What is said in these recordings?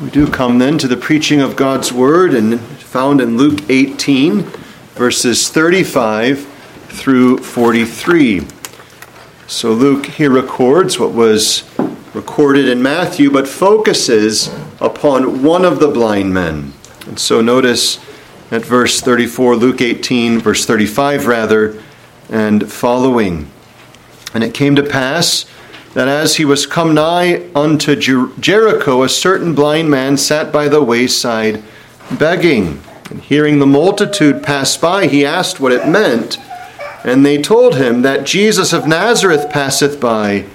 We do come then to the preaching of God's word and found in Luke 18, verses 35 through 43. So Luke here records what was recorded in Matthew, but focuses upon one of the blind men. And so notice at verse 34, Luke 18, verse 35 rather, and following. And it came to pass that as he was come nigh unto Jer- Jericho, a certain blind man sat by the wayside begging. And hearing the multitude pass by, he asked what it meant. And they told him that Jesus of Nazareth passeth by.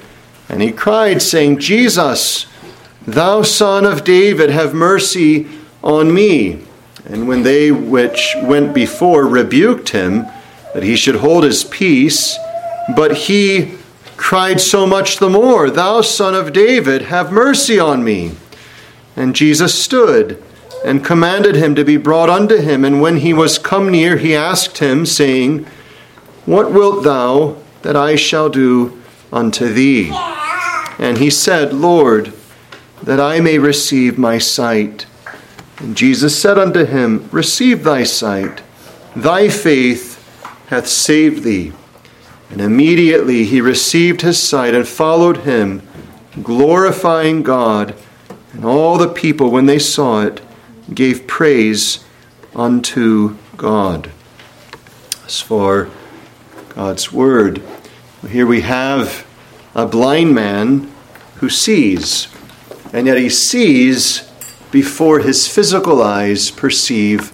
And he cried, saying, Jesus, thou son of David, have mercy on me. And when they which went before rebuked him, that he should hold his peace, but he cried so much the more, Thou son of David, have mercy on me. And Jesus stood and commanded him to be brought unto him. And when he was come near, he asked him, saying, What wilt thou that I shall do unto thee? And he said, Lord, that I may receive my sight. And Jesus said unto him, Receive thy sight, thy faith hath saved thee. And immediately he received his sight and followed him, glorifying God. And all the people, when they saw it, gave praise unto God. As for God's word, here we have a blind man who sees, and yet he sees before his physical eyes perceive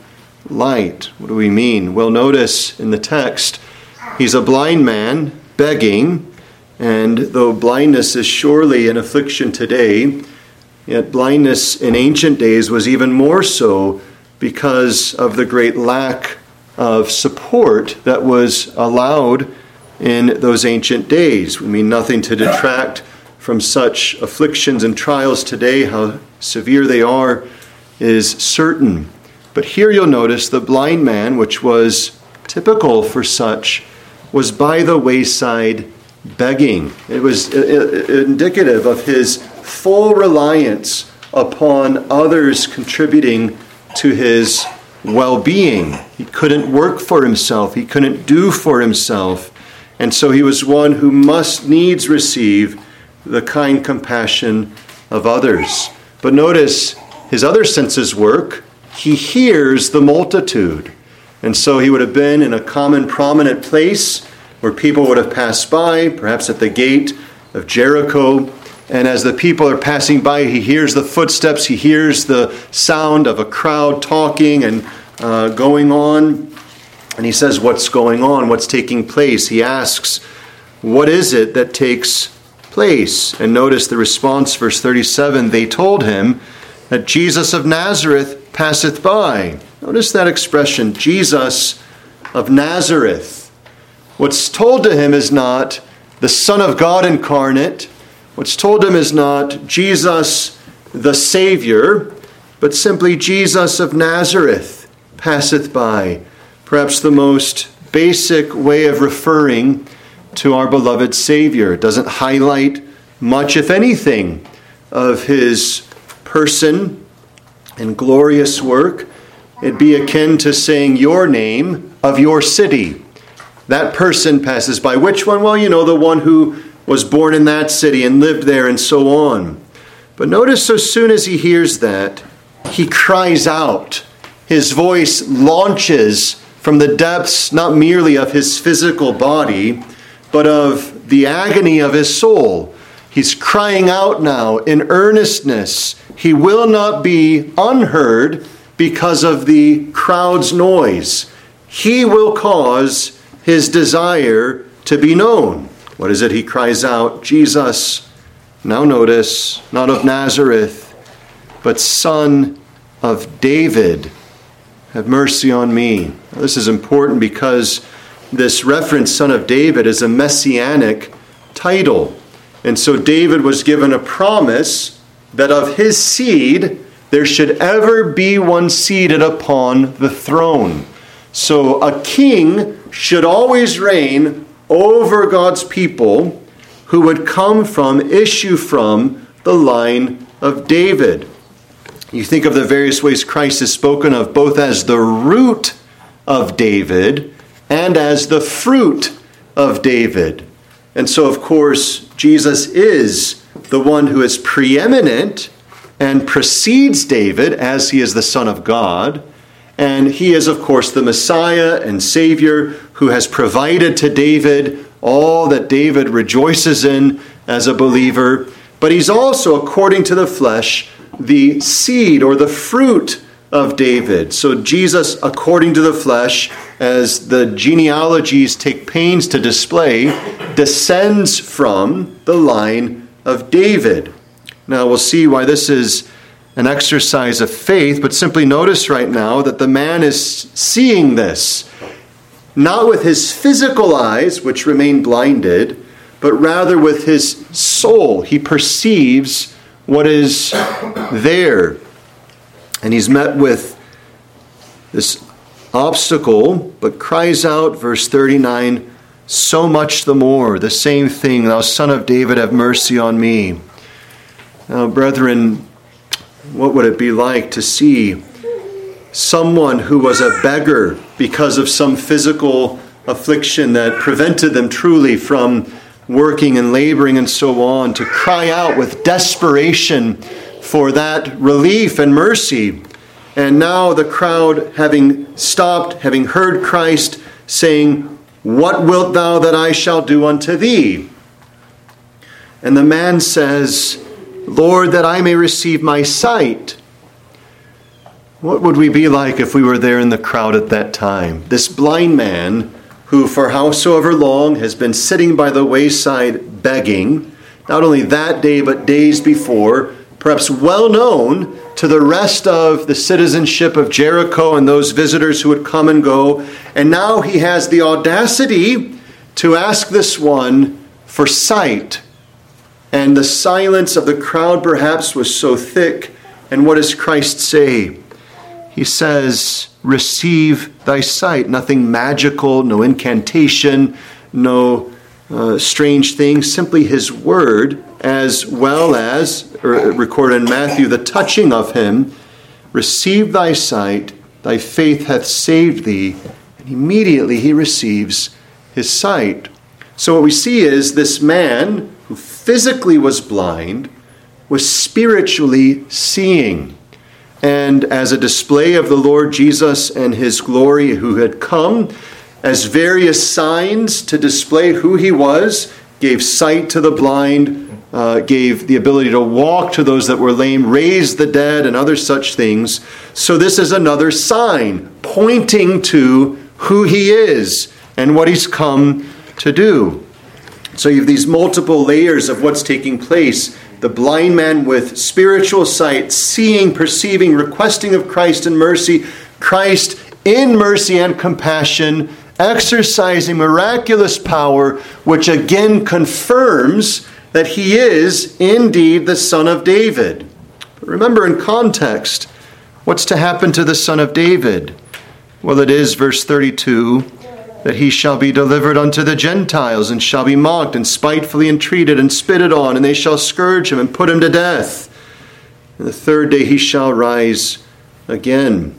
light. What do we mean? Well, notice in the text, he's a blind man begging, and though blindness is surely an affliction today, yet blindness in ancient days was even more so because of the great lack of support that was allowed in those ancient days. We mean nothing to detract from such afflictions and trials today, how severe they are, is certain. But here you'll notice the blind man, which was typical for such, was by the wayside begging. It was uh, uh, uh, indicative of his full reliance upon others contributing to his well being. He couldn't work for himself, he couldn't do for himself. And so he was one who must needs receive the kind compassion of others. But notice his other senses work he hears the multitude. And so he would have been in a common, prominent place where people would have passed by, perhaps at the gate of Jericho. And as the people are passing by, he hears the footsteps, he hears the sound of a crowd talking and uh, going on. And he says, What's going on? What's taking place? He asks, What is it that takes place? And notice the response, verse 37 they told him that Jesus of Nazareth passeth by. Notice that expression, Jesus of Nazareth. What's told to him is not the Son of God incarnate. What's told him is not Jesus the Savior, but simply Jesus of Nazareth passeth by. Perhaps the most basic way of referring to our beloved Savior. It doesn't highlight much, if anything, of his person and glorious work, it'd be akin to saying your name of your city. That person passes by. Which one? Well, you know, the one who was born in that city and lived there and so on. But notice, so soon as he hears that, he cries out. His voice launches from the depths not merely of his physical body, but of the agony of his soul. He's crying out now in earnestness he will not be unheard because of the crowd's noise. He will cause his desire to be known. What is it he cries out? Jesus, now notice, not of Nazareth, but son of David, have mercy on me. This is important because this reference, son of David, is a messianic title. And so David was given a promise that of his seed there should ever be one seated upon the throne. So a king should always reign over God's people who would come from, issue from the line of David. You think of the various ways Christ is spoken of both as the root of David and as the fruit of David. And so, of course, Jesus is the one who is preeminent and precedes David as he is the Son of God. And he is, of course, the Messiah and Savior who has provided to David all that David rejoices in as a believer. But he's also, according to the flesh, the seed or the fruit of David. So Jesus, according to the flesh, as the genealogies take pains to display, descends from the line of David. Now we'll see why this is an exercise of faith, but simply notice right now that the man is seeing this, not with his physical eyes, which remain blinded, but rather with his soul. He perceives what is there. And he's met with this obstacle, but cries out, verse 39, so much the more, the same thing, thou son of David, have mercy on me. Now, brethren, what would it be like to see someone who was a beggar because of some physical affliction that prevented them truly from working and laboring and so on, to cry out with desperation for that relief and mercy. And now the crowd, having stopped, having heard Christ saying, What wilt thou that I shall do unto thee? And the man says, Lord, that I may receive my sight. What would we be like if we were there in the crowd at that time? This blind man, who for howsoever long has been sitting by the wayside begging, not only that day, but days before, perhaps well known to the rest of the citizenship of Jericho and those visitors who would come and go. And now he has the audacity to ask this one for sight. And the silence of the crowd perhaps was so thick. And what does Christ say? He says, Receive thy sight. Nothing magical, no incantation, no uh, strange thing, simply his word as well as recorded in Matthew, the touching of him. Receive thy sight, thy faith hath saved thee. And immediately he receives his sight. So, what we see is this man who physically was blind was spiritually seeing. And as a display of the Lord Jesus and his glory, who had come as various signs to display who he was, gave sight to the blind, uh, gave the ability to walk to those that were lame, raised the dead, and other such things. So, this is another sign pointing to who he is and what he's come to do. So, you have these multiple layers of what's taking place. The blind man with spiritual sight, seeing, perceiving, requesting of Christ in mercy, Christ in mercy and compassion, exercising miraculous power, which again confirms that he is indeed the son of David. But remember, in context, what's to happen to the son of David? Well, it is, verse 32, that he shall be delivered unto the Gentiles, and shall be mocked, and spitefully entreated, and spitted on, and they shall scourge him, and put him to death. And the third day he shall rise again.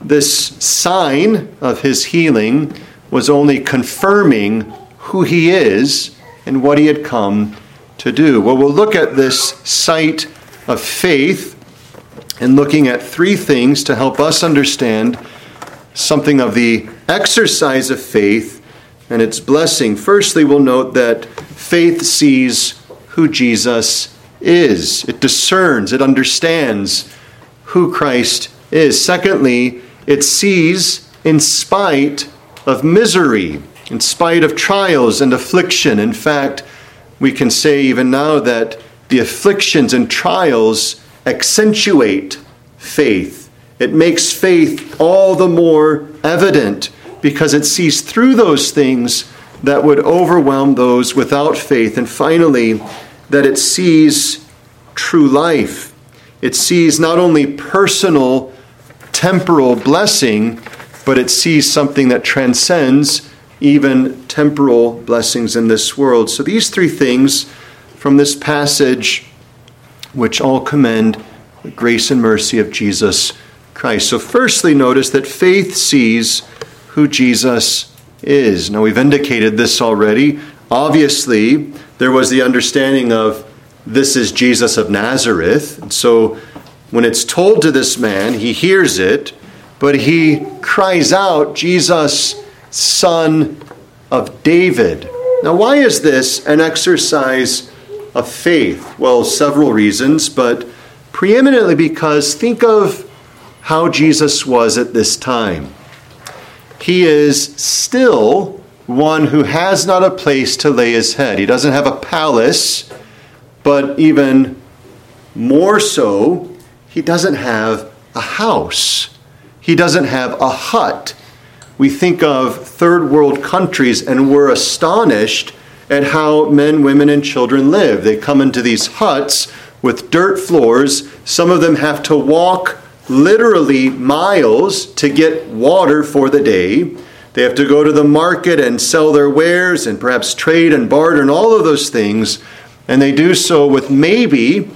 This sign of his healing was only confirming who he is and what he had come to do. Well, we'll look at this sight of faith and looking at three things to help us understand something of the exercise of faith and its blessing. Firstly, we'll note that faith sees who Jesus is, it discerns, it understands who Christ is. Secondly, it sees in spite of misery in spite of trials and affliction. In fact, we can say even now that the afflictions and trials accentuate faith. It makes faith all the more evident because it sees through those things that would overwhelm those without faith. And finally, that it sees true life. It sees not only personal, temporal blessing, but it sees something that transcends even temporal blessings in this world. So, these three things from this passage, which all commend the grace and mercy of Jesus Christ. So, firstly, notice that faith sees who Jesus is. Now, we've indicated this already. Obviously, there was the understanding of this is Jesus of Nazareth. And so, when it's told to this man, he hears it, but he cries out, Jesus, son of David. Now, why is this an exercise of faith? Well, several reasons, but preeminently because think of how Jesus was at this time. He is still one who has not a place to lay his head. He doesn't have a palace, but even more so, he doesn't have a house. He doesn't have a hut. We think of third world countries and we're astonished at how men, women, and children live. They come into these huts with dirt floors. Some of them have to walk literally miles to get water for the day. They have to go to the market and sell their wares and perhaps trade and barter and all of those things. And they do so with maybe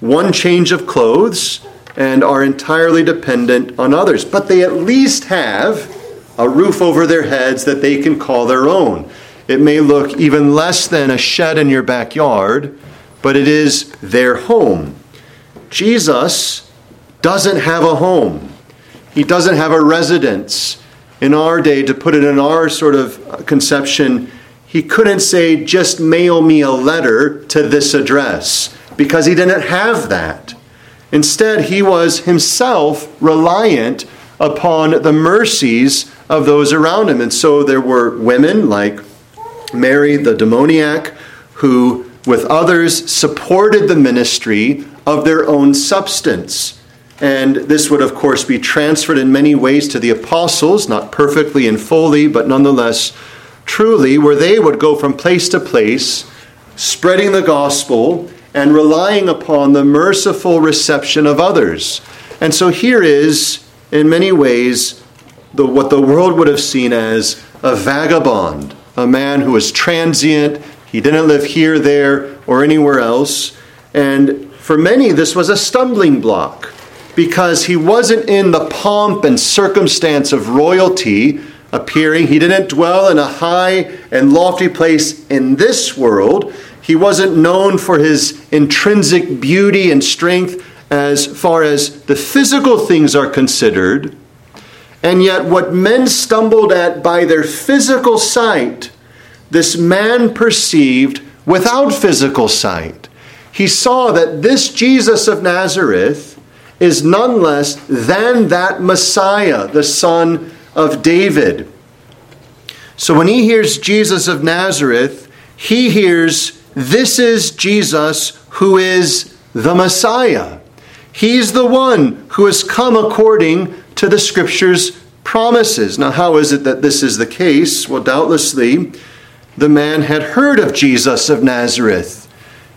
one change of clothes and are entirely dependent on others. But they at least have a roof over their heads that they can call their own. It may look even less than a shed in your backyard, but it is their home. Jesus doesn't have a home, he doesn't have a residence. In our day, to put it in our sort of conception, he couldn't say, just mail me a letter to this address, because he didn't have that. Instead, he was himself reliant upon the mercies of those around him. And so there were women like Mary the demoniac who, with others, supported the ministry of their own substance. And this would, of course, be transferred in many ways to the apostles, not perfectly and fully, but nonetheless truly, where they would go from place to place, spreading the gospel and relying upon the merciful reception of others. And so here is, in many ways, the, what the world would have seen as a vagabond, a man who was transient. He didn't live here, there, or anywhere else. And for many, this was a stumbling block because he wasn't in the pomp and circumstance of royalty appearing. He didn't dwell in a high and lofty place in this world. He wasn't known for his intrinsic beauty and strength as far as the physical things are considered. And yet, what men stumbled at by their physical sight, this man perceived without physical sight. He saw that this Jesus of Nazareth is none less than that Messiah, the son of David. So when he hears Jesus of Nazareth, he hears this is Jesus who is the Messiah. He's the one who has come according to the Scripture's promises. Now, how is it that this is the case? Well, doubtlessly, the man had heard of Jesus of Nazareth.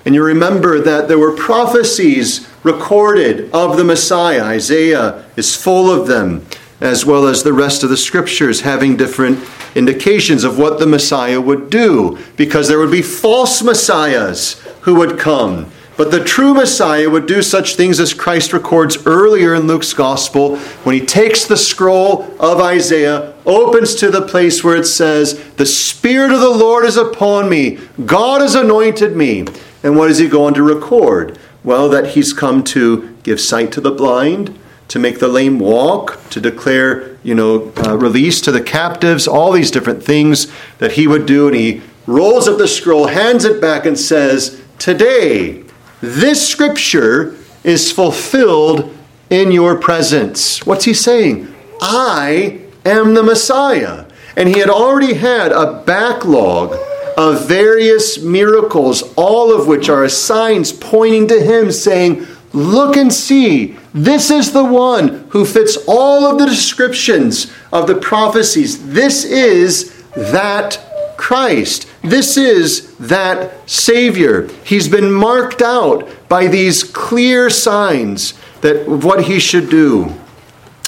And you remember that there were prophecies recorded of the Messiah. Isaiah is full of them, as well as the rest of the scriptures, having different indications of what the Messiah would do, because there would be false messiahs who would come. But the true Messiah would do such things as Christ records earlier in Luke's gospel when he takes the scroll of Isaiah, opens to the place where it says, The Spirit of the Lord is upon me, God has anointed me and what is he going to record? Well, that he's come to give sight to the blind, to make the lame walk, to declare, you know, uh, release to the captives, all these different things that he would do. And he rolls up the scroll, hands it back, and says, Today, this scripture is fulfilled in your presence. What's he saying? I am the Messiah. And he had already had a backlog of various miracles, all of which are signs pointing to him, saying, Look and see, this is the one who fits all of the descriptions of the prophecies. This is that Christ. This is that Savior. He's been marked out by these clear signs that what he should do.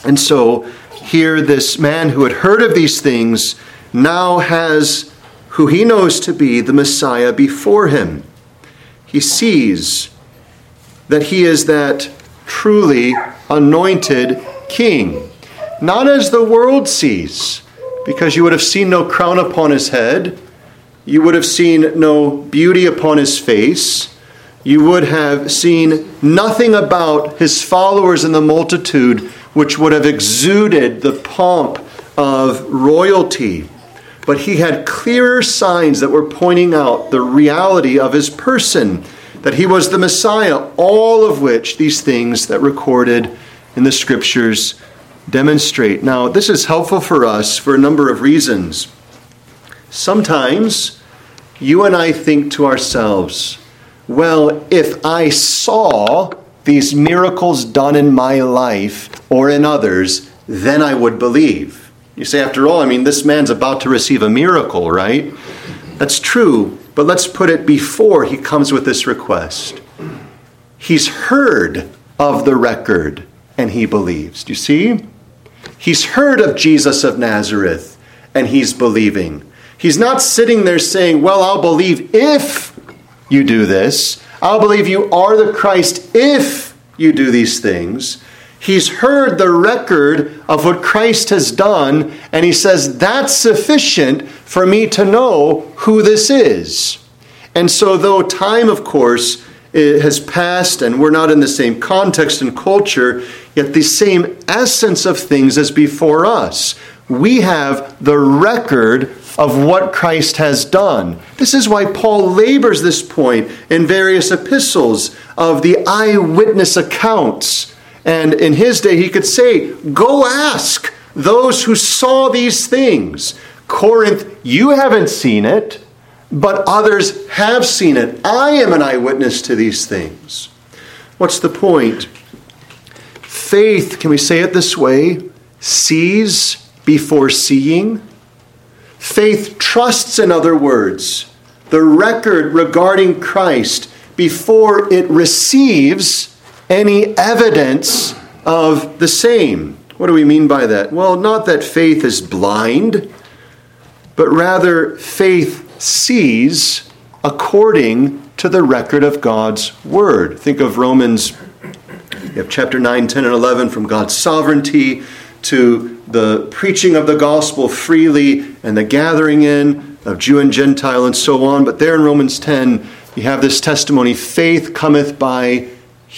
And so here, this man who had heard of these things now has who he knows to be the Messiah before him. He sees that he is that truly anointed king. Not as the world sees, because you would have seen no crown upon his head, you would have seen no beauty upon his face, you would have seen nothing about his followers in the multitude which would have exuded the pomp of royalty. But he had clearer signs that were pointing out the reality of his person, that he was the Messiah, all of which these things that recorded in the scriptures demonstrate. Now, this is helpful for us for a number of reasons. Sometimes you and I think to ourselves, well, if I saw these miracles done in my life or in others, then I would believe. You say, after all, I mean, this man's about to receive a miracle, right? That's true, but let's put it before he comes with this request. He's heard of the record and he believes. Do you see? He's heard of Jesus of Nazareth and he's believing. He's not sitting there saying, Well, I'll believe if you do this. I'll believe you are the Christ if you do these things. He's heard the record of what Christ has done, and he says, That's sufficient for me to know who this is. And so, though time, of course, has passed and we're not in the same context and culture, yet the same essence of things is before us. We have the record of what Christ has done. This is why Paul labors this point in various epistles of the eyewitness accounts. And in his day, he could say, Go ask those who saw these things. Corinth, you haven't seen it, but others have seen it. I am an eyewitness to these things. What's the point? Faith, can we say it this way, sees before seeing Faith trusts, in other words, the record regarding Christ before it receives any evidence of the same. What do we mean by that? Well, not that faith is blind, but rather faith sees according to the record of God's word. Think of Romans you have chapter 9, 10, and 11 from God's sovereignty to the preaching of the gospel freely and the gathering in of Jew and Gentile and so on. But there in Romans 10, you have this testimony faith cometh by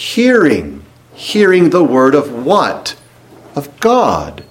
hearing. Hearing the word of what? Of God.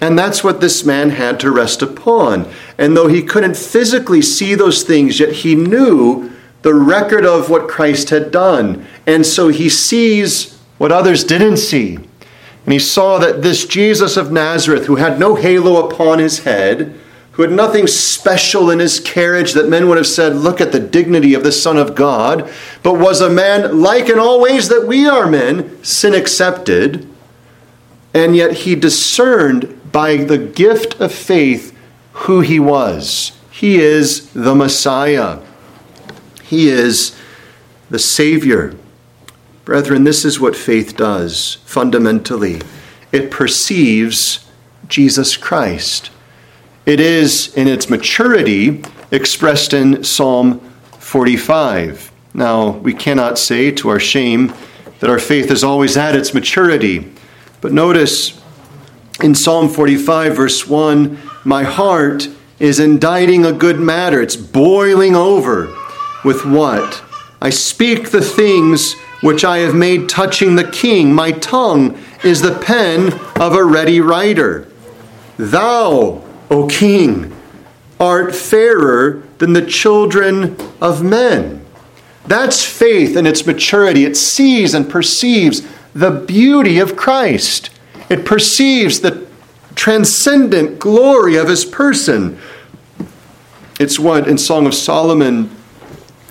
And that's what this man had to rest upon. And though he couldn't physically see those things, yet he knew the record of what Christ had done. And so he sees what others didn't see. And he saw that this Jesus of Nazareth, who had no halo upon his head, who had nothing special in his carriage that men would have said, Look at the dignity of the Son of God, but was a man like in all ways that we are men, sin accepted. And yet he discerned by the gift of faith who he was. He is the Messiah, he is the Savior. Brethren, this is what faith does fundamentally it perceives Jesus Christ. It is, in its maturity, expressed in Psalm 45. Now, we cannot say, to our shame, that our faith is always at its maturity. But notice in Psalm 45, verse 1, my heart is inditing a good matter. It's boiling over with what? I speak the things which I have made touching the king. My tongue is the pen of a ready writer. Thou, O king, art fairer than the children of men. That's faith in its maturity. It sees and perceives the beauty of Christ, it perceives the transcendent glory of his person. It's what in Song of Solomon,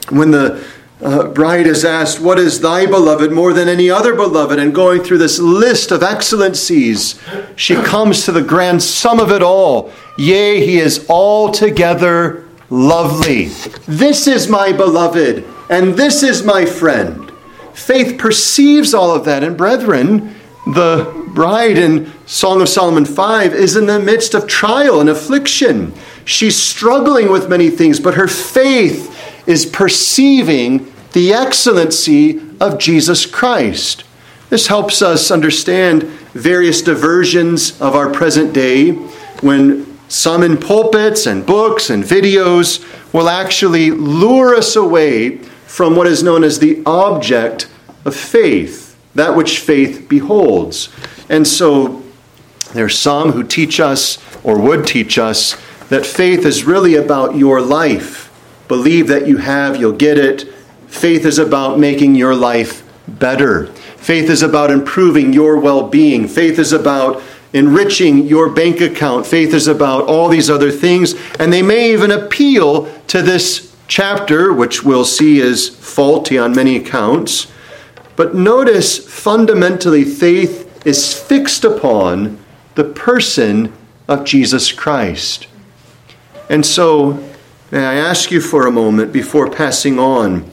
when the bride is asked, What is thy beloved more than any other beloved? And going through this list of excellencies, she comes to the grand sum of it all. Yea, he is altogether lovely. This is my beloved, and this is my friend. Faith perceives all of that. And brethren, the bride in Song of Solomon 5 is in the midst of trial and affliction. She's struggling with many things, but her faith is perceiving the excellency of Jesus Christ. This helps us understand various diversions of our present day when some in pulpits and books and videos will actually lure us away from what is known as the object of faith, that which faith beholds. And so there are some who teach us or would teach us that faith is really about your life. Believe that you have, you'll get it. Faith is about making your life better. Faith is about improving your well being. Faith is about enriching your bank account. Faith is about all these other things. And they may even appeal to this chapter, which we'll see is faulty on many accounts. But notice fundamentally, faith is fixed upon the person of Jesus Christ. And so, may I ask you for a moment before passing on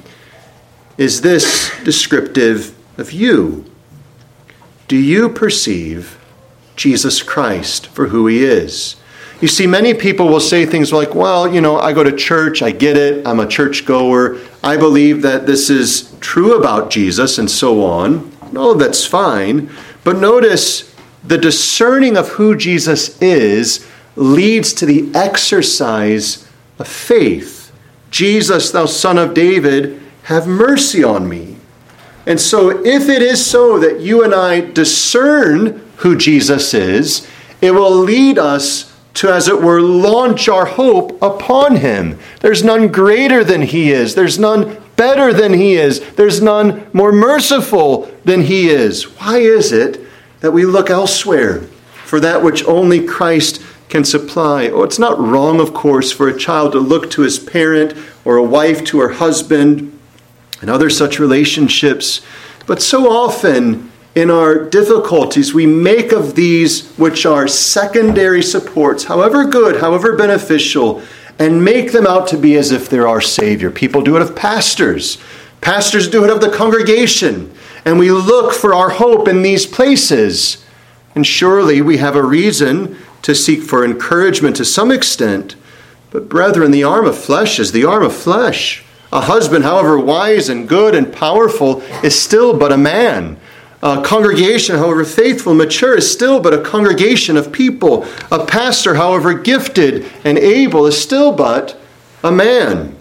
is this descriptive of you? Do you perceive Jesus Christ for who he is? You see, many people will say things like, well, you know, I go to church, I get it, I'm a church goer, I believe that this is true about Jesus, and so on. No, that's fine. But notice the discerning of who Jesus is leads to the exercise of faith. Jesus, thou son of David, have mercy on me. And so, if it is so that you and I discern who Jesus is, it will lead us to, as it were, launch our hope upon him. There's none greater than he is, there's none better than he is, there's none more merciful than he is. Why is it that we look elsewhere for that which only Christ can supply? Oh, it's not wrong, of course, for a child to look to his parent or a wife to her husband and other such relationships. But so often in our difficulties, we make of these which are secondary supports, however good, however beneficial, and make them out to be as if they're our Savior. People do it of pastors, pastors do it of the congregation, and we look for our hope in these places. And surely we have a reason to seek for encouragement to some extent. But, brethren, the arm of flesh is the arm of flesh. A husband, however wise and good and powerful, is still but a man. A congregation, however faithful and mature, is still but a congregation of people. A pastor, however gifted and able, is still but a man.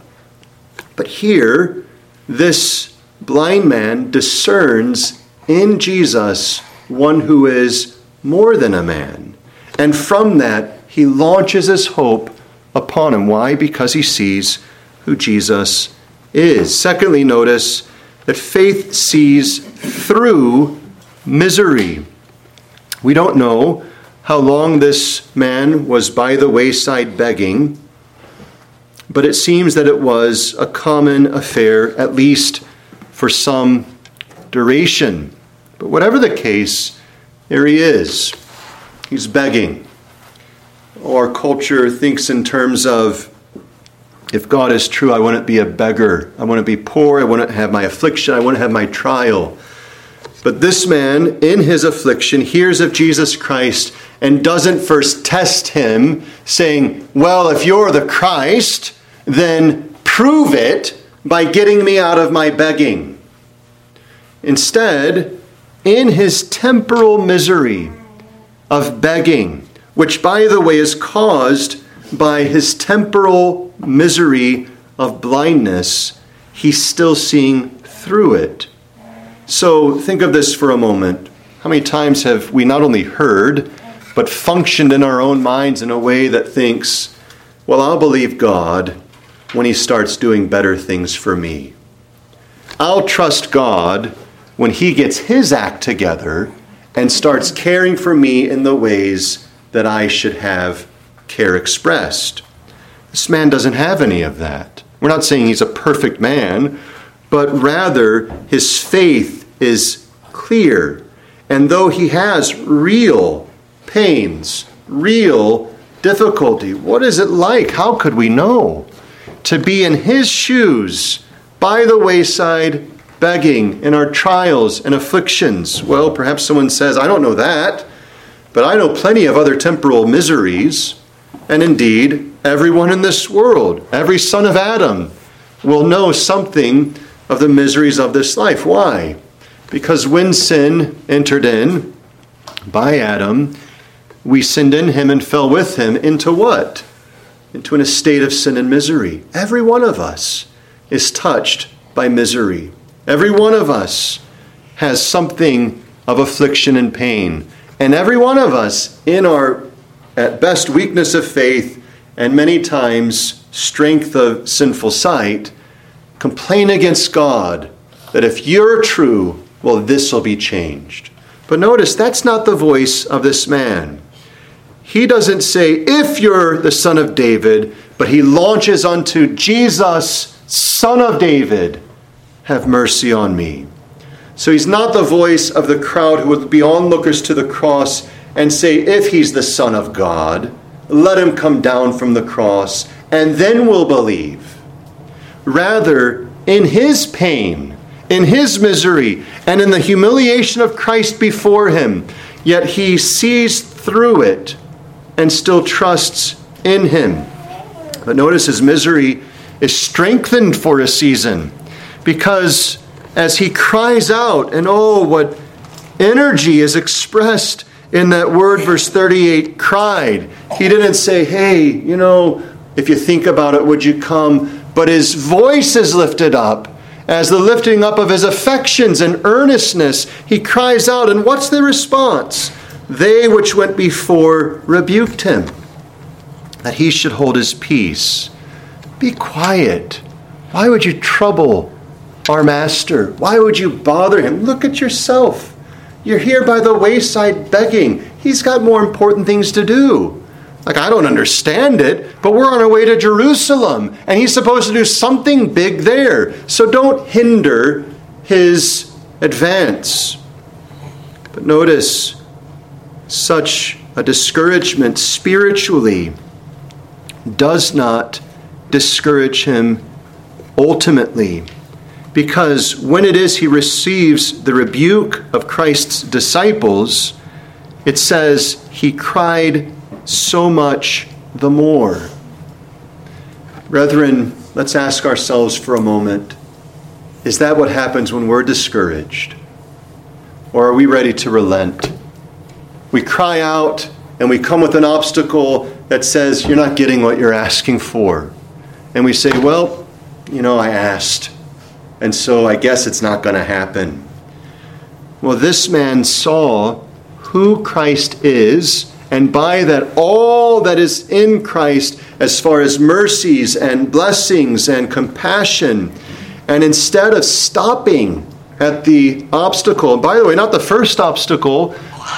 But here, this blind man discerns in Jesus one who is more than a man. And from that, he launches his hope upon him. Why? Because he sees who Jesus is. Secondly, notice that faith sees through misery. We don't know how long this man was by the wayside begging, but it seems that it was a common affair, at least for some duration. But whatever the case, there he is. He's begging. Our culture thinks in terms of if God is true, I wouldn't be a beggar. I wouldn't be poor. I wouldn't have my affliction. I wouldn't have my trial. But this man, in his affliction, hears of Jesus Christ and doesn't first test him, saying, Well, if you're the Christ, then prove it by getting me out of my begging. Instead, in his temporal misery of begging, which, by the way, is caused by his temporal misery of blindness, he's still seeing through it. So think of this for a moment. How many times have we not only heard, but functioned in our own minds in a way that thinks, well, I'll believe God when he starts doing better things for me. I'll trust God when he gets his act together and starts caring for me in the ways that I should have care expressed. This man doesn't have any of that. We're not saying he's a perfect man, but rather his faith is clear. And though he has real pains, real difficulty, what is it like? How could we know? To be in his shoes by the wayside, begging in our trials and afflictions. Well, perhaps someone says, I don't know that, but I know plenty of other temporal miseries. And indeed, everyone in this world, every son of Adam, will know something of the miseries of this life. Why? Because when sin entered in by Adam, we sinned in him and fell with him into what? Into an estate of sin and misery. Every one of us is touched by misery. Every one of us has something of affliction and pain. And every one of us, in our at best weakness of faith and many times strength of sinful sight, complain against God that if you're true, well, this will be changed. But notice that's not the voice of this man. He doesn't say, if you're the son of David, but he launches unto Jesus, son of David, have mercy on me. So he's not the voice of the crowd who would be onlookers to the cross and say, if he's the Son of God, let him come down from the cross, and then we'll believe. Rather, in his pain, in his misery, and in the humiliation of Christ before him, yet he sees through it and still trusts in him. But notice his misery is strengthened for a season because as he cries out, and oh, what energy is expressed in that word, verse 38, cried. He didn't say, hey, you know, if you think about it, would you come? But his voice is lifted up as the lifting up of his affections and earnestness. He cries out, and what's the response? They which went before rebuked him, that he should hold his peace. Be quiet. Why would you trouble our master? Why would you bother him? Look at yourself. You're here by the wayside begging. He's got more important things to do. Like, I don't understand it, but we're on our way to Jerusalem, and he's supposed to do something big there. So don't hinder his advance. But notice such a discouragement spiritually does not discourage him ultimately because when it is he receives the rebuke of Christ's disciples, it says he cried so much the more. Brethren, let's ask ourselves for a moment is that what happens when we're discouraged? Or are we ready to relent? We cry out and we come with an obstacle that says, You're not getting what you're asking for. And we say, Well, you know, I asked and so I guess it's not going to happen. Well, this man saw who Christ is, and by that, all that is in Christ as far as mercies and blessings and compassion. And instead of stopping at the obstacle, by the way, not the first obstacle,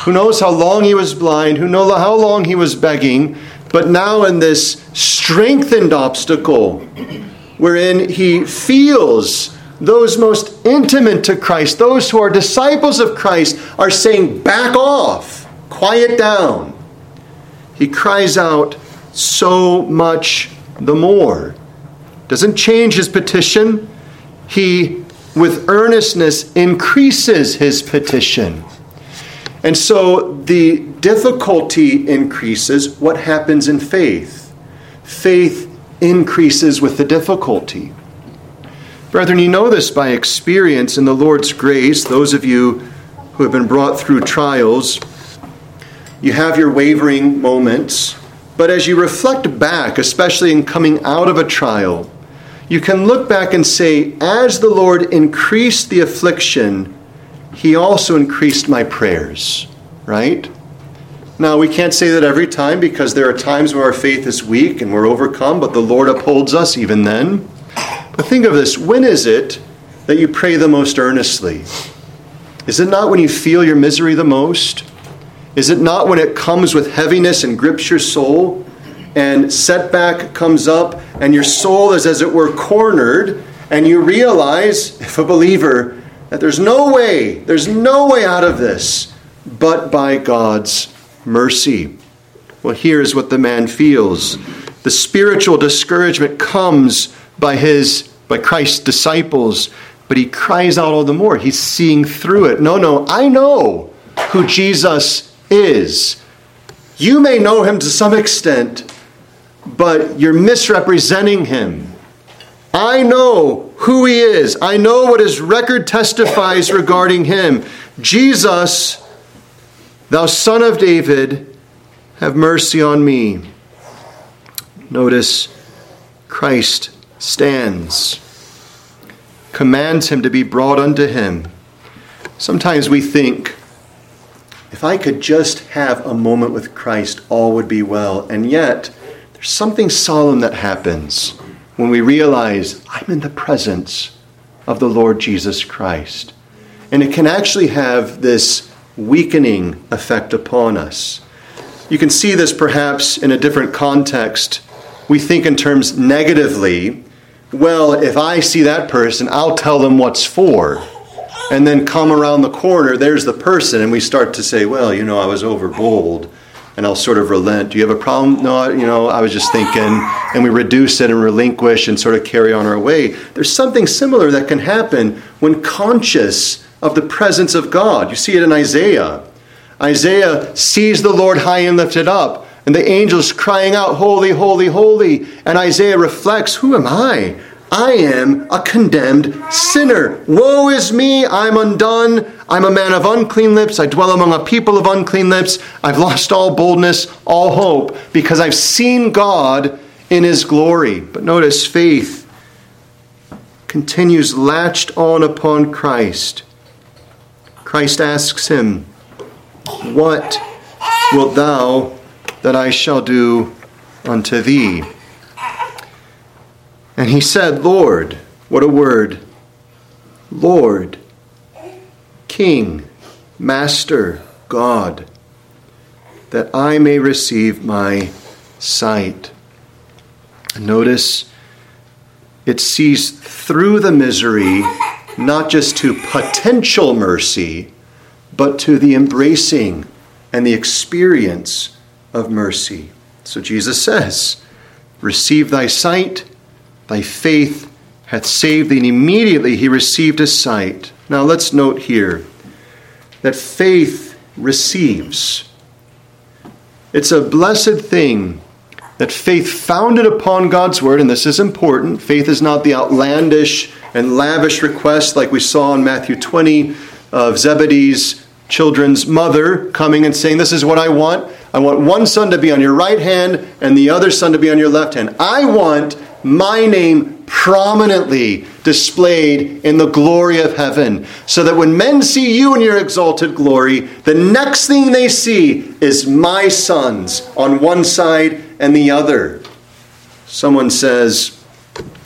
who knows how long he was blind, who knows how long he was begging, but now in this strengthened obstacle, wherein he feels those most intimate to Christ, those who are disciples of Christ, are saying, Back off, quiet down. He cries out so much the more. Doesn't change his petition. He, with earnestness, increases his petition. And so the difficulty increases. What happens in faith? Faith increases with the difficulty. Brethren, you know this by experience in the Lord's grace. Those of you who have been brought through trials, you have your wavering moments. But as you reflect back, especially in coming out of a trial, you can look back and say, as the Lord increased the affliction, he also increased my prayers, right? Now, we can't say that every time because there are times where our faith is weak and we're overcome, but the Lord upholds us even then. But think of this when is it that you pray the most earnestly? Is it not when you feel your misery the most? Is it not when it comes with heaviness and grips your soul? And setback comes up, and your soul is, as it were, cornered, and you realize, if a believer, that there's no way, there's no way out of this but by God's mercy. Well, here's what the man feels the spiritual discouragement comes by his by Christ's disciples, but he cries out all the more. He's seeing through it. No, no, I know who Jesus is. You may know him to some extent, but you're misrepresenting him. I know who he is. I know what his record testifies regarding him. Jesus, thou son of David, have mercy on me. Notice Christ stands, commands him to be brought unto him. Sometimes we think, if I could just have a moment with Christ, all would be well. And yet, there's something solemn that happens when we realize I'm in the presence of the Lord Jesus Christ. And it can actually have this weakening effect upon us. You can see this perhaps in a different context. We think in terms negatively. Well, if I see that person, I'll tell them what's for and then come around the corner, there's the person, and we start to say, well, you know, I was overbold, and I'll sort of relent. Do you have a problem? No, you know, I was just thinking, and we reduce it and relinquish and sort of carry on our way. There's something similar that can happen when conscious of the presence of God. You see it in Isaiah. Isaiah sees the Lord high and lifted up, and the angels crying out, Holy, holy, holy. And Isaiah reflects, Who am I? I am a condemned sinner. Woe is me, I'm undone. I'm a man of unclean lips. I dwell among a people of unclean lips. I've lost all boldness, all hope, because I've seen God in his glory. But notice faith continues latched on upon Christ. Christ asks him, What wilt thou that I shall do unto thee? And he said, Lord, what a word. Lord, King, Master, God, that I may receive my sight. Notice it sees through the misery, not just to potential mercy, but to the embracing and the experience of mercy. So Jesus says, Receive thy sight Thy faith hath saved thee. And immediately he received his sight. Now let's note here that faith receives. It's a blessed thing that faith founded upon God's word, and this is important. Faith is not the outlandish and lavish request like we saw in Matthew 20 of Zebedee's children's mother coming and saying, This is what I want. I want one son to be on your right hand and the other son to be on your left hand. I want my name prominently displayed in the glory of heaven, so that when men see you in your exalted glory, the next thing they see is my sons on one side and the other. Someone says,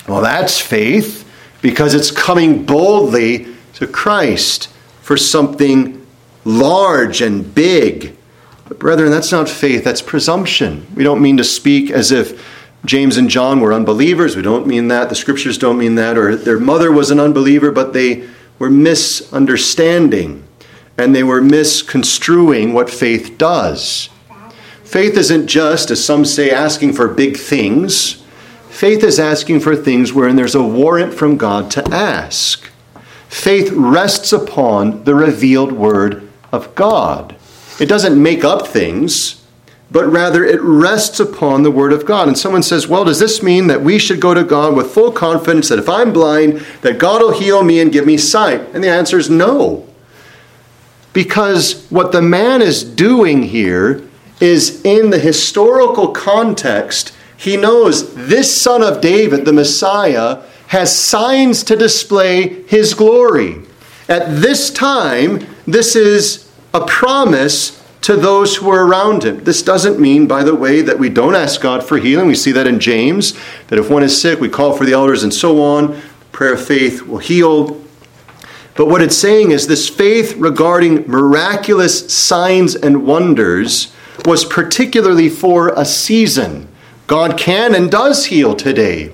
Well, that's faith because it's coming boldly to Christ for something large and big. But, brethren, that's not faith, that's presumption. We don't mean to speak as if James and John were unbelievers. We don't mean that. The scriptures don't mean that. Or their mother was an unbeliever, but they were misunderstanding and they were misconstruing what faith does. Faith isn't just, as some say, asking for big things. Faith is asking for things wherein there's a warrant from God to ask. Faith rests upon the revealed word of God. It doesn't make up things but rather it rests upon the Word of God. And someone says, well, does this mean that we should go to God with full confidence that if I'm blind, that God will heal me and give me sight? And the answer is no. Because what the man is doing here is in the historical context, he knows this son of David, the Messiah, has signs to display his glory. At this time, this is a promise to those who are around him. This doesn't mean, by the way, that we don't ask God for healing. We see that in James, that if one is sick, we call for the elders and so on. Prayer of faith will heal. But what it's saying is this faith regarding miraculous signs and wonders was particularly for a season. God can and does heal today,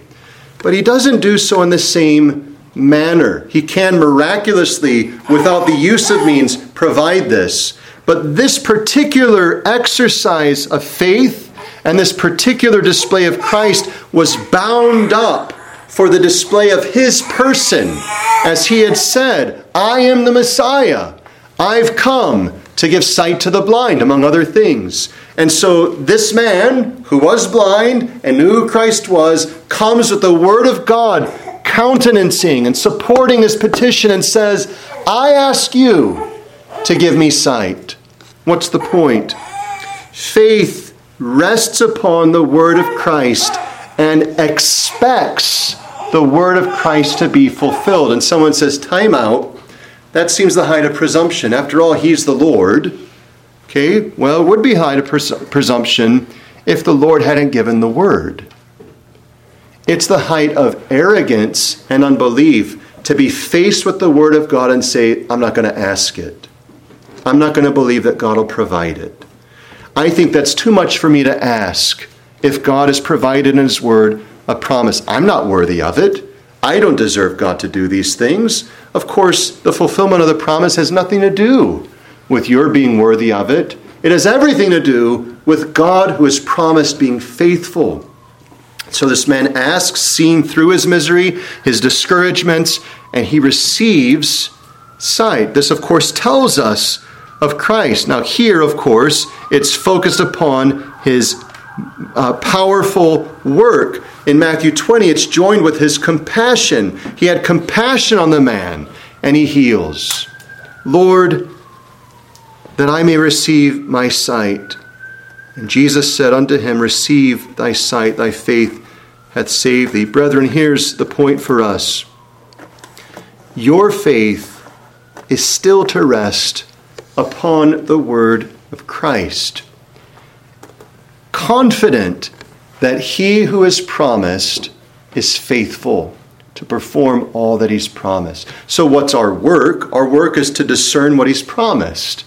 but He doesn't do so in the same manner. He can miraculously, without the use of means, provide this. But this particular exercise of faith and this particular display of Christ was bound up for the display of his person. As he had said, I am the Messiah. I've come to give sight to the blind, among other things. And so this man, who was blind and knew who Christ was, comes with the word of God countenancing and supporting his petition and says, I ask you to give me sight. What's the point? Faith rests upon the word of Christ and expects the word of Christ to be fulfilled. And someone says, Time out. That seems the height of presumption. After all, he's the Lord. Okay, well, it would be height of presumption if the Lord hadn't given the word. It's the height of arrogance and unbelief to be faced with the word of God and say, I'm not going to ask it. I'm not going to believe that God will provide it. I think that's too much for me to ask if God has provided in His Word a promise. I'm not worthy of it. I don't deserve God to do these things. Of course, the fulfillment of the promise has nothing to do with your being worthy of it. It has everything to do with God who has promised being faithful. So this man asks, seeing through his misery, his discouragements, and he receives sight. This, of course, tells us of Christ. Now, here, of course, it's focused upon his uh, powerful work. In Matthew 20, it's joined with his compassion. He had compassion on the man, and he heals. Lord, that I may receive my sight. And Jesus said unto him, Receive thy sight, thy faith hath saved thee. Brethren, here's the point for us. Your faith is still to rest upon the word of Christ confident that he who has promised is faithful to perform all that he's promised. So, what's our work? Our work is to discern what he's promised.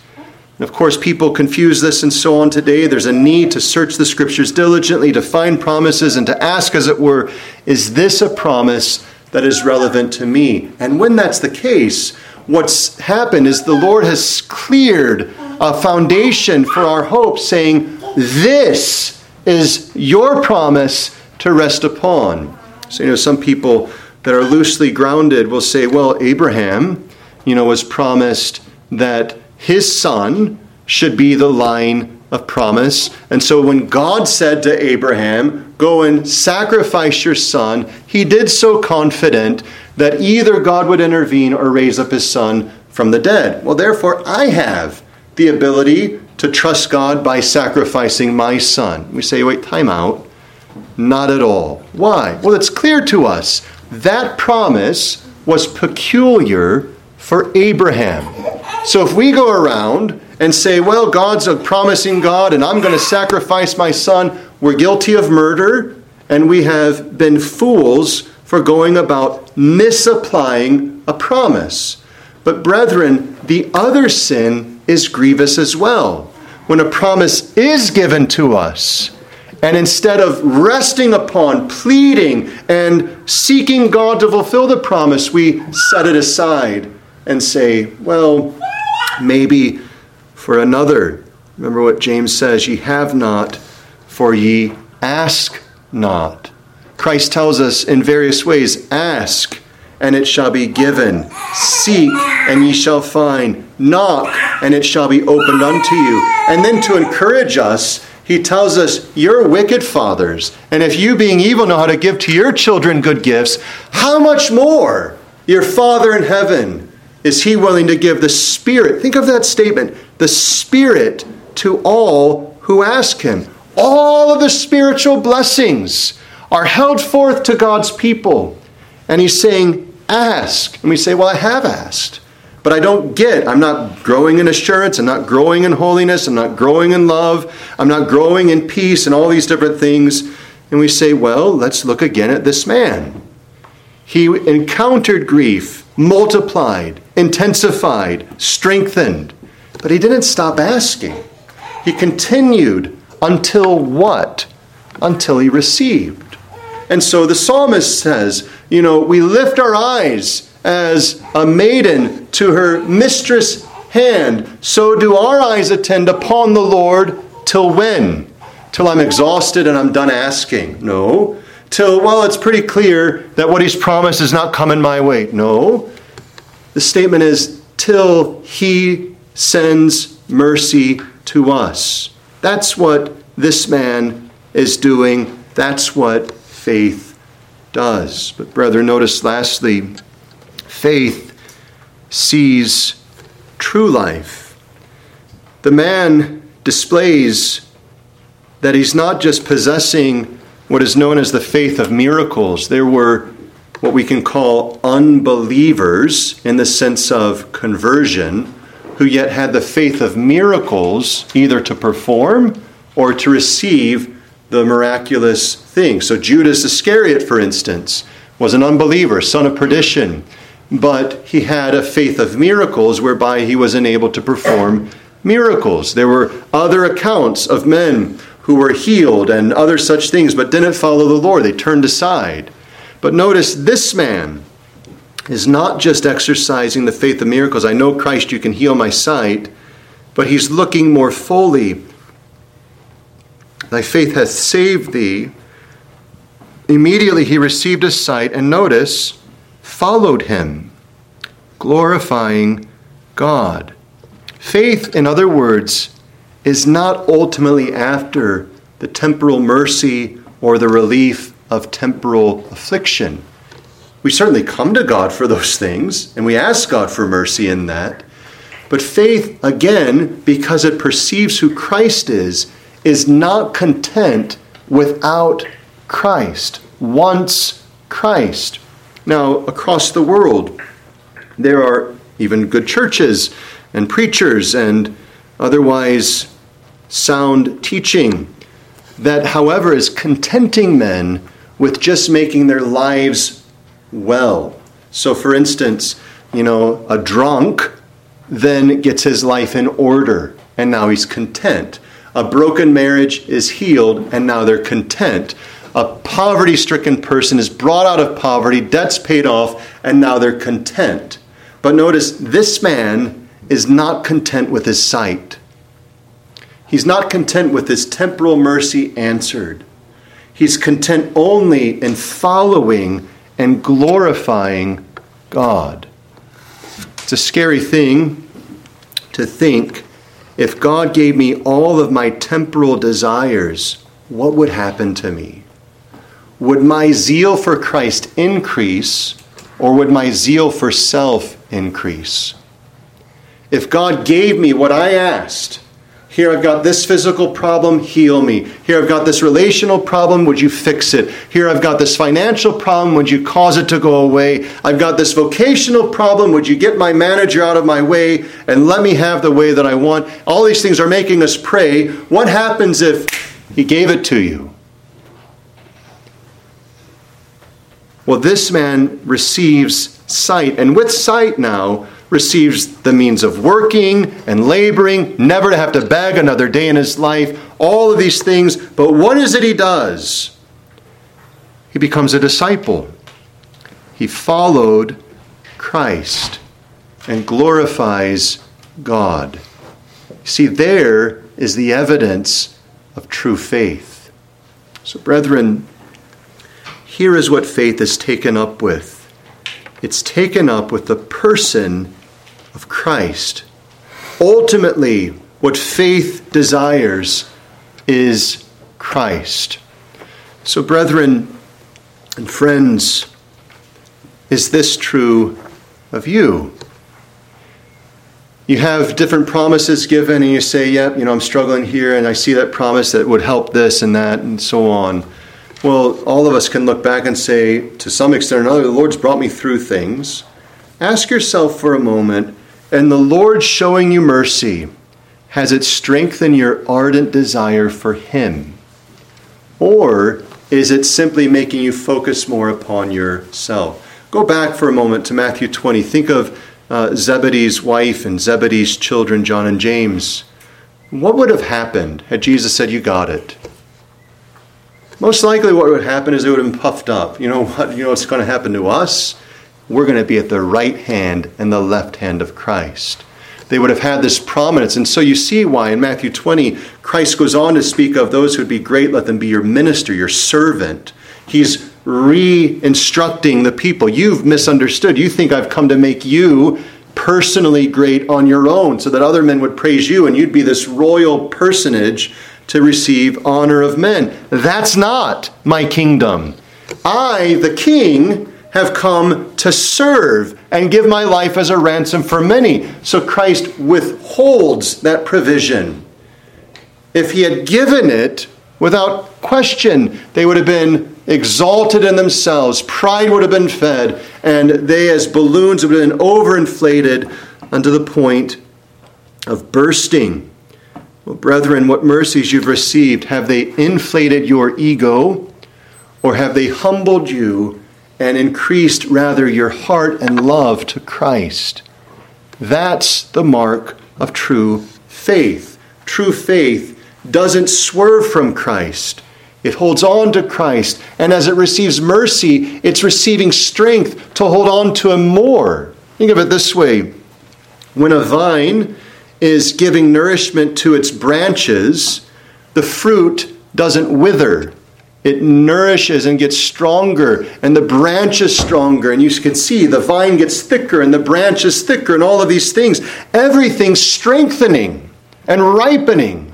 And of course, people confuse this and so on today. There's a need to search the scriptures diligently, to find promises, and to ask, as it were, is this a promise that is relevant to me? And when that's the case, what's happened is the Lord has cleared a foundation for our hope, saying, This is your promise to rest upon. So, you know, some people that are loosely grounded will say, Well, Abraham, you know, was promised that his son should be the line of promise. And so when God said to Abraham, Go and sacrifice your son, he did so confident that either God would intervene or raise up his son from the dead. Well, therefore, I have the ability to trust God by sacrificing my son. We say, wait, time out. Not at all. Why? Well, it's clear to us that promise was peculiar for Abraham. So if we go around and say, well, God's a promising God and I'm going to sacrifice my son, we're guilty of murder and we have been fools for going about misapplying a promise. But, brethren, the other sin is grievous as well. When a promise is given to us, and instead of resting upon, pleading, and seeking God to fulfill the promise, we set it aside and say, well, maybe for another. Remember what James says ye have not, for ye ask not. Christ tells us in various ways ask, and it shall be given. Seek, and ye shall find. Knock, and it shall be opened unto you. And then to encourage us, he tells us, You're wicked fathers, and if you, being evil, know how to give to your children good gifts, how much more your Father in heaven is he willing to give the Spirit? Think of that statement the Spirit to all who ask him. All of the spiritual blessings are held forth to God's people. And he's saying, Ask. And we say, Well, I have asked. But I don't get, I'm not growing in assurance, I'm not growing in holiness, I'm not growing in love, I'm not growing in peace, and all these different things. And we say, Well, let's look again at this man. He encountered grief, multiplied, intensified, strengthened, but he didn't stop asking. He continued until what? Until he received. And so the psalmist says, you know, we lift our eyes as a maiden to her mistress' hand, so do our eyes attend upon the Lord till when? Till I'm exhausted and I'm done asking. No. Till, well, it's pretty clear that what he's promised is not coming my way. No. The statement is, till he sends mercy to us. That's what this man is doing. That's what faith does. But, brethren, notice lastly, faith sees true life. The man displays that he's not just possessing what is known as the faith of miracles. There were what we can call unbelievers in the sense of conversion, who yet had the faith of miracles either to perform or to receive the miraculous thing. So, Judas Iscariot, for instance, was an unbeliever, son of perdition, but he had a faith of miracles whereby he was enabled to perform miracles. There were other accounts of men who were healed and other such things, but didn't follow the Lord. They turned aside. But notice this man is not just exercising the faith of miracles. I know, Christ, you can heal my sight, but he's looking more fully. Thy faith hath saved thee. Immediately he received a sight, and notice, followed him, glorifying God. Faith, in other words, is not ultimately after the temporal mercy or the relief of temporal affliction. We certainly come to God for those things, and we ask God for mercy in that. But faith, again, because it perceives who Christ is, is not content without Christ, once Christ. Now, across the world, there are even good churches and preachers and otherwise sound teaching that, however, is contenting men with just making their lives well. So, for instance, you know, a drunk then gets his life in order and now he's content. A broken marriage is healed and now they're content. A poverty stricken person is brought out of poverty, debts paid off, and now they're content. But notice this man is not content with his sight. He's not content with his temporal mercy answered. He's content only in following and glorifying God. It's a scary thing to think if God gave me all of my temporal desires, what would happen to me? Would my zeal for Christ increase or would my zeal for self increase? If God gave me what I asked, here I've got this physical problem, heal me. Here I've got this relational problem, would you fix it? Here I've got this financial problem, would you cause it to go away? I've got this vocational problem, would you get my manager out of my way and let me have the way that I want? All these things are making us pray. What happens if he gave it to you? Well, this man receives sight, and with sight now, receives the means of working and laboring, never to have to beg another day in his life, all of these things. But what is it he does? He becomes a disciple. He followed Christ and glorifies God. See, there is the evidence of true faith. So, brethren, here is what faith is taken up with it's taken up with the person of Christ. Ultimately, what faith desires is Christ. So, brethren and friends, is this true of you? You have different promises given, and you say, Yep, you know, I'm struggling here, and I see that promise that would help this and that, and so on. Well, all of us can look back and say, to some extent or another, the Lord's brought me through things. Ask yourself for a moment and the Lord showing you mercy, has it strengthened your ardent desire for Him? Or is it simply making you focus more upon yourself? Go back for a moment to Matthew 20. Think of uh, Zebedee's wife and Zebedee's children, John and James. What would have happened had Jesus said, You got it? Most likely, what would happen is they would have been puffed up. You know what? You know what's going to happen to us? we're going to be at the right hand and the left hand of Christ. They would have had this prominence. And so you see why in Matthew 20, Christ goes on to speak of those who would be great, let them be your minister, your servant. He's re instructing the people. You've misunderstood. You think I've come to make you personally great on your own so that other men would praise you and you'd be this royal personage to receive honor of men. That's not my kingdom. I, the king, have come to serve and give my life as a ransom for many. So Christ withholds that provision. If he had given it without question, they would have been exalted in themselves, pride would have been fed, and they, as balloons, would have been overinflated unto the point of bursting. Well, brethren, what mercies you've received, have they inflated your ego, or have they humbled you and increased rather your heart and love to Christ? That's the mark of true faith. True faith doesn't swerve from Christ. It holds on to Christ, and as it receives mercy, it's receiving strength to hold on to Him more. Think of it this way when a vine is giving nourishment to its branches, the fruit doesn't wither. It nourishes and gets stronger, and the branch is stronger. And you can see the vine gets thicker, and the branch is thicker, and all of these things. Everything's strengthening and ripening.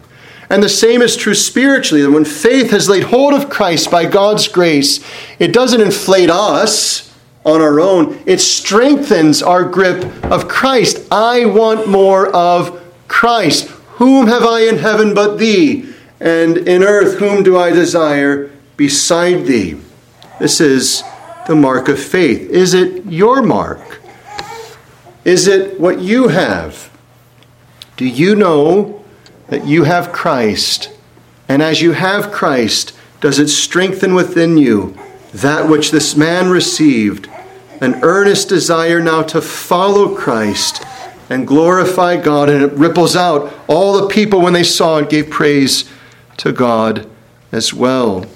And the same is true spiritually. That when faith has laid hold of Christ by God's grace, it doesn't inflate us on our own, it strengthens our grip of Christ. I want more of Christ. Whom have I in heaven but thee? And in earth, whom do I desire beside thee? This is the mark of faith. Is it your mark? Is it what you have? Do you know that you have Christ, and as you have Christ, does it strengthen within you that which this man received, an earnest desire now to follow Christ and glorify God, and it ripples out. All the people, when they saw it, gave praise to God as well.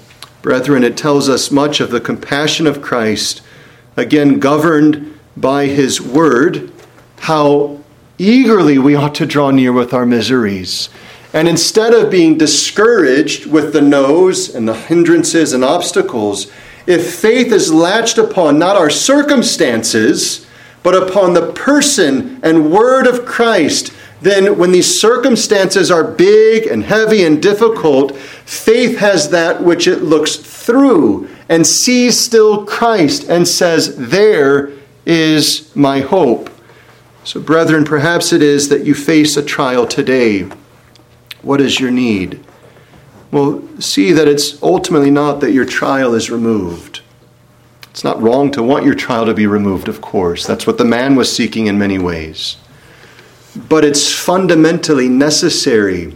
Brethren, it tells us much of the compassion of Christ, again, governed by his word, how eagerly we ought to draw near with our miseries and instead of being discouraged with the no's and the hindrances and obstacles, if faith is latched upon not our circumstances, but upon the person and word of Christ, then when these circumstances are big and heavy and difficult, faith has that which it looks through and sees still Christ and says, There is my hope. So, brethren, perhaps it is that you face a trial today what is your need? Well, see that it's ultimately not that your trial is removed. It's not wrong to want your trial to be removed, of course. That's what the man was seeking in many ways. But it's fundamentally necessary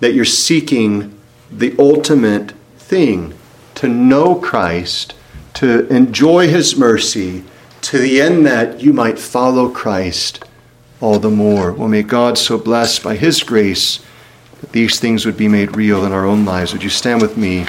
that you're seeking the ultimate thing to know Christ, to enjoy his mercy, to the end that you might follow Christ all the more. Well, may God so bless by his grace that these things would be made real in our own lives. Would you stand with me?